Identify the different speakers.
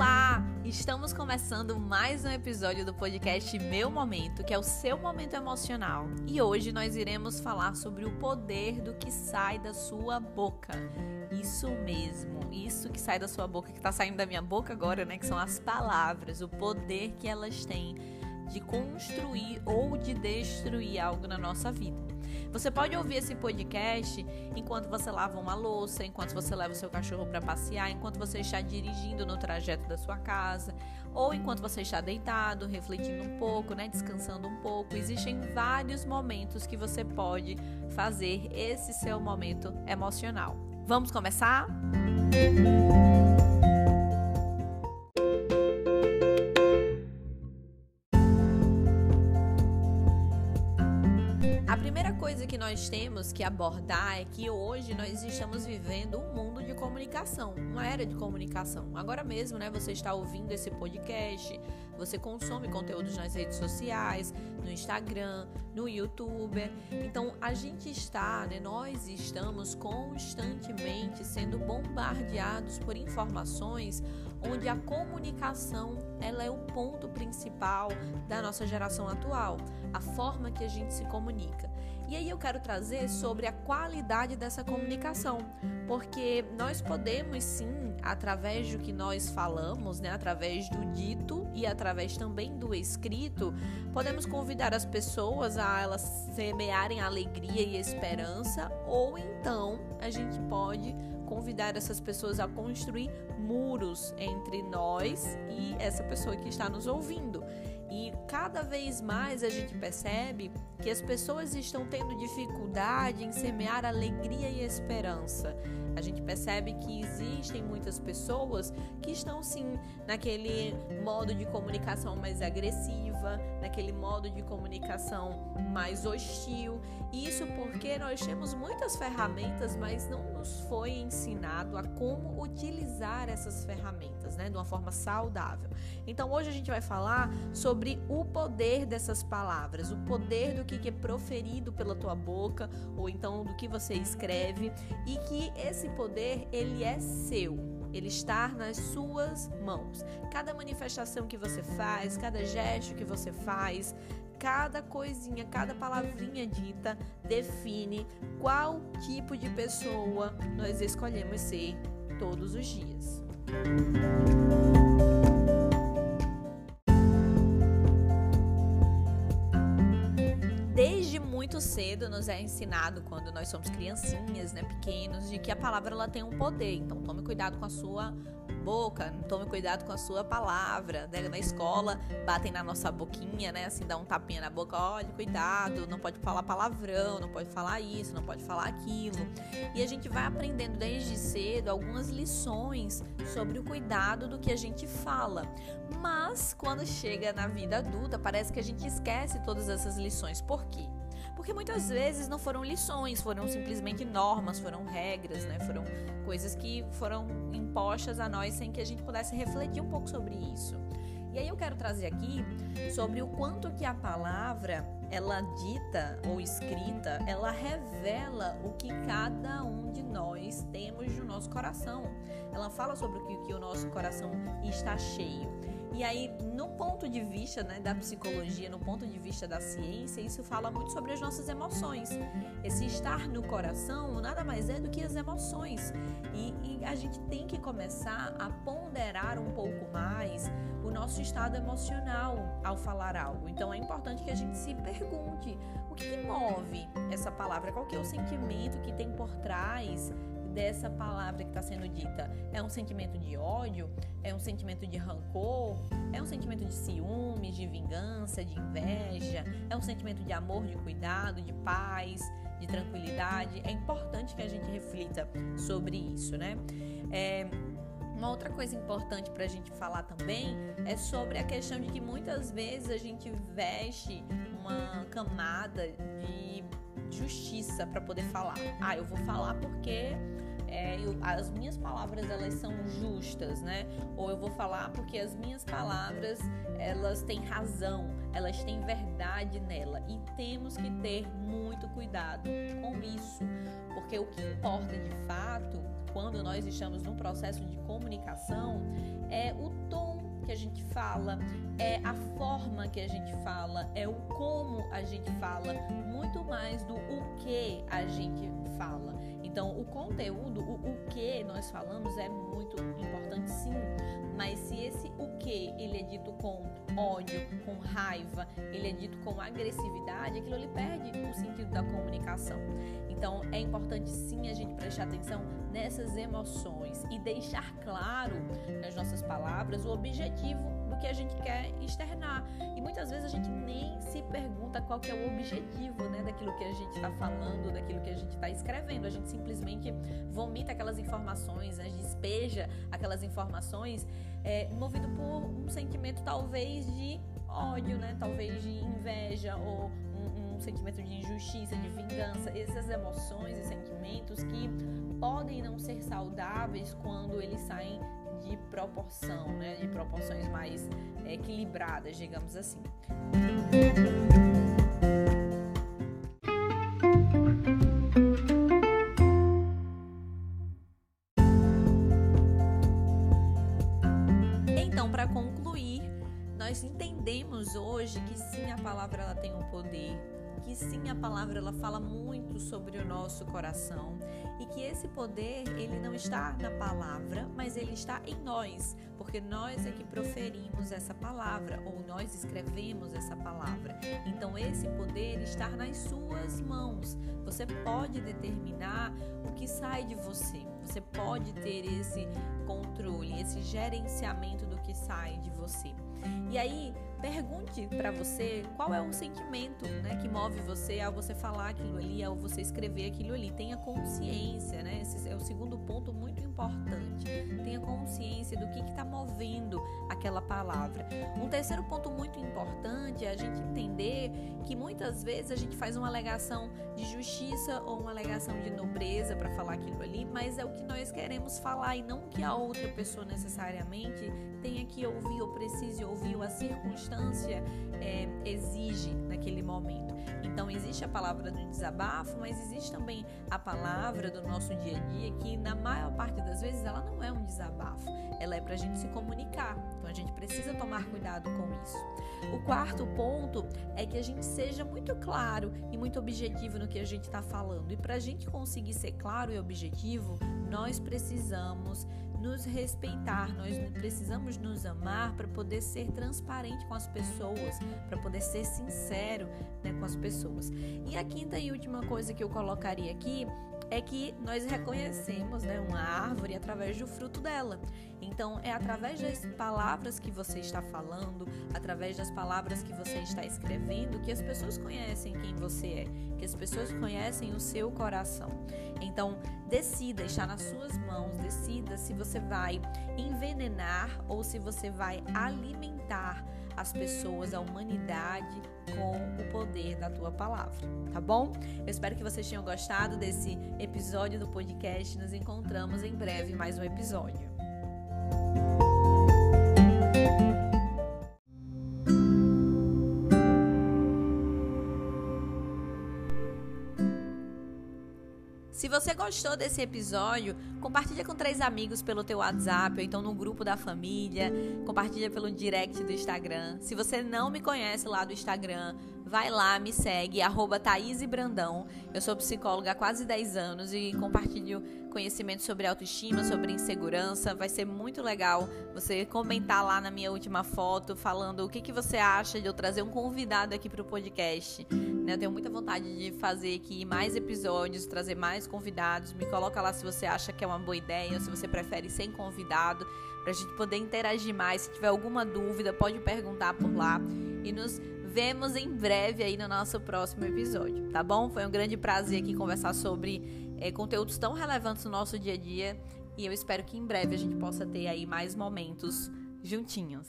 Speaker 1: Olá! Estamos começando mais um episódio do podcast Meu Momento, que é o seu momento emocional. E hoje nós iremos falar sobre o poder do que sai da sua boca. Isso mesmo, isso que sai da sua boca, que está saindo da minha boca agora, né? Que são as palavras, o poder que elas têm de construir ou de destruir algo na nossa vida. Você pode ouvir esse podcast enquanto você lava uma louça, enquanto você leva o seu cachorro para passear, enquanto você está dirigindo no trajeto da sua casa, ou enquanto você está deitado, refletindo um pouco, né, descansando um pouco. Existem vários momentos que você pode fazer esse seu momento emocional. Vamos começar? Música nós temos que abordar é que hoje nós estamos vivendo um mundo de comunicação, uma era de comunicação. Agora mesmo, né, você está ouvindo esse podcast, você consome conteúdos nas redes sociais, no Instagram, no YouTube. Então, a gente está, né, nós estamos constantemente sendo bombardeados por informações onde a comunicação ela é o ponto principal da nossa geração atual, a forma que a gente se comunica. E aí eu quero trazer sobre a qualidade dessa comunicação, porque nós podemos sim, através do que nós falamos, né, através do dito e através também do escrito, podemos convidar as pessoas a elas semearem alegria e esperança, ou então a gente pode convidar essas pessoas a construir muros entre nós e essa pessoa que está nos ouvindo. E cada vez mais a gente percebe que as pessoas estão tendo dificuldade em semear alegria e esperança. A gente percebe que existem muitas pessoas que estão sim naquele modo de comunicação mais agressiva, naquele modo de comunicação mais hostil. E isso porque nós temos muitas ferramentas, mas não nos foi ensinado a como utilizar essas ferramentas, né, de uma forma saudável. Então hoje a gente vai falar sobre o poder dessas palavras, o poder do que é proferido pela tua boca ou então do que você escreve e que esse poder ele é seu. Ele está nas suas mãos. Cada manifestação que você faz, cada gesto que você faz, cada coisinha, cada palavrinha dita define qual tipo de pessoa nós escolhemos ser todos os dias. Cedo nos é ensinado quando nós somos criancinhas, né, pequenos, de que a palavra ela tem um poder. Então tome cuidado com a sua boca, tome cuidado com a sua palavra. Né? Na escola, batem na nossa boquinha, né? Assim, dá um tapinha na boca, olha, cuidado, não pode falar palavrão, não pode falar isso, não pode falar aquilo. E a gente vai aprendendo desde cedo algumas lições sobre o cuidado do que a gente fala. Mas quando chega na vida adulta, parece que a gente esquece todas essas lições. Por quê? Porque muitas vezes não foram lições, foram simplesmente normas, foram regras, né? Foram coisas que foram impostas a nós sem que a gente pudesse refletir um pouco sobre isso. E aí eu quero trazer aqui sobre o quanto que a palavra, ela dita ou escrita, ela revela o que cada um de nós temos no nosso coração. Ela fala sobre o que, que o nosso coração está cheio. E aí, no ponto de vista né, da psicologia, no ponto de vista da ciência, isso fala muito sobre as nossas emoções. Esse estar no coração nada mais é do que as emoções. E, e a gente tem que começar a ponderar um pouco mais o nosso estado emocional ao falar algo. Então, é importante que a gente se pergunte o que, que move essa palavra, qual que é o sentimento que tem por trás dessa palavra que está sendo dita? É um sentimento de ódio? É um sentimento de rancor? É um sentimento de ciúmes, de vingança, de inveja? É um sentimento de amor, de cuidado, de paz, de tranquilidade? É importante que a gente reflita sobre isso, né? É, uma outra coisa importante para a gente falar também é sobre a questão de que muitas vezes a gente veste uma camada de justiça para poder falar. Ah, eu vou falar porque é, eu, as minhas palavras elas são justas, né? Ou eu vou falar porque as minhas palavras elas têm razão, elas têm verdade nela e temos que ter muito cuidado com isso, porque o que importa de fato quando nós estamos num processo de comunicação é o tom que a gente fala, é a forma que a gente fala, é o como a gente fala, muito mais do o que a gente fala. Então, o conteúdo, o, o que nós falamos é muito importante, sim. Mas se esse o que ele é dito com ódio, com raiva, ele é dito com agressividade, aquilo ele perde o sentido da comunicação. Então, é importante sim a gente prestar atenção nessas emoções e deixar claro nas nossas palavras o objetivo que a gente quer externar. E muitas vezes a gente nem se pergunta qual que é o objetivo né, daquilo que a gente está falando, daquilo que a gente está escrevendo. A gente simplesmente vomita aquelas informações, né, despeja aquelas informações é, movido por um sentimento talvez de ódio, né? Talvez de inveja ou um, sentimento de injustiça, de vingança, essas emoções e sentimentos que podem não ser saudáveis quando eles saem de proporção, né? de proporções mais é, equilibradas, digamos assim. Então, para concluir, nós entendemos hoje que sim, a palavra ela tem um poder que sim, a palavra ela fala muito sobre o nosso coração e que esse poder ele não está na palavra, mas ele está em nós, porque nós é que proferimos essa palavra ou nós escrevemos essa palavra. Então esse poder está nas suas mãos. Você pode determinar o que sai de você. Você pode ter esse controle, esse gerenciamento do que sai de você. E aí, pergunte para você qual é o sentimento né, que move você ao você falar aquilo ali, ao você escrever aquilo ali. Tenha consciência, né? Esse é o segundo ponto muito importante. Tenha consciência do que está movendo aquela palavra. Um terceiro ponto muito importante é a gente entender que muitas vezes a gente faz uma alegação de justiça ou uma alegação de nobreza para falar aquilo ali, mas é o que nós queremos falar e não que a outra pessoa necessariamente tenha que ouvir ou precise ouvir ou a circunstância é, exige naquele momento. Então existe a palavra do desabafo, mas existe também a palavra do nosso dia a dia que na maior parte das vezes ela não é um desabafo, ela é para a gente se comunicar. Então a gente precisa tomar cuidado com isso. O quarto ponto é que a gente seja muito claro e muito objetivo no que a gente está falando. E para a gente conseguir ser claro e objetivo, nós precisamos nos respeitar, nós precisamos nos amar para poder ser transparente com as pessoas, para poder ser sincero né, com as pessoas. E a quinta e última coisa que eu colocaria aqui é que nós reconhecemos né, uma árvore através do fruto dela. Então, é através das palavras que você está falando, através das palavras que você está escrevendo, que as pessoas conhecem quem você é, que as pessoas conhecem o seu coração. Então, decida, está nas suas mãos, decida se você vai envenenar ou se você vai alimentar as pessoas, a humanidade com o poder da tua palavra, tá bom? Eu espero que vocês tenham gostado desse episódio do podcast. Nos encontramos em breve mais um episódio. Se você gostou desse episódio, compartilha com três amigos pelo teu WhatsApp ou então no grupo da família, compartilha pelo direct do Instagram. Se você não me conhece lá do Instagram, vai lá, me segue, arroba Brandão. Eu sou psicóloga há quase 10 anos e compartilho conhecimento sobre autoestima, sobre insegurança. Vai ser muito legal você comentar lá na minha última foto, falando o que, que você acha de eu trazer um convidado aqui para o podcast. Né? Tenho muita vontade de fazer aqui mais episódios, trazer mais convidados. Me coloca lá se você acha que é uma boa ideia, ou se você prefere sem convidado, para a gente poder interagir mais. Se tiver alguma dúvida, pode perguntar por lá. E nos vemos em breve aí no nosso próximo episódio, tá bom? Foi um grande prazer aqui conversar sobre é, conteúdos tão relevantes no nosso dia a dia. E eu espero que em breve a gente possa ter aí mais momentos juntinhos.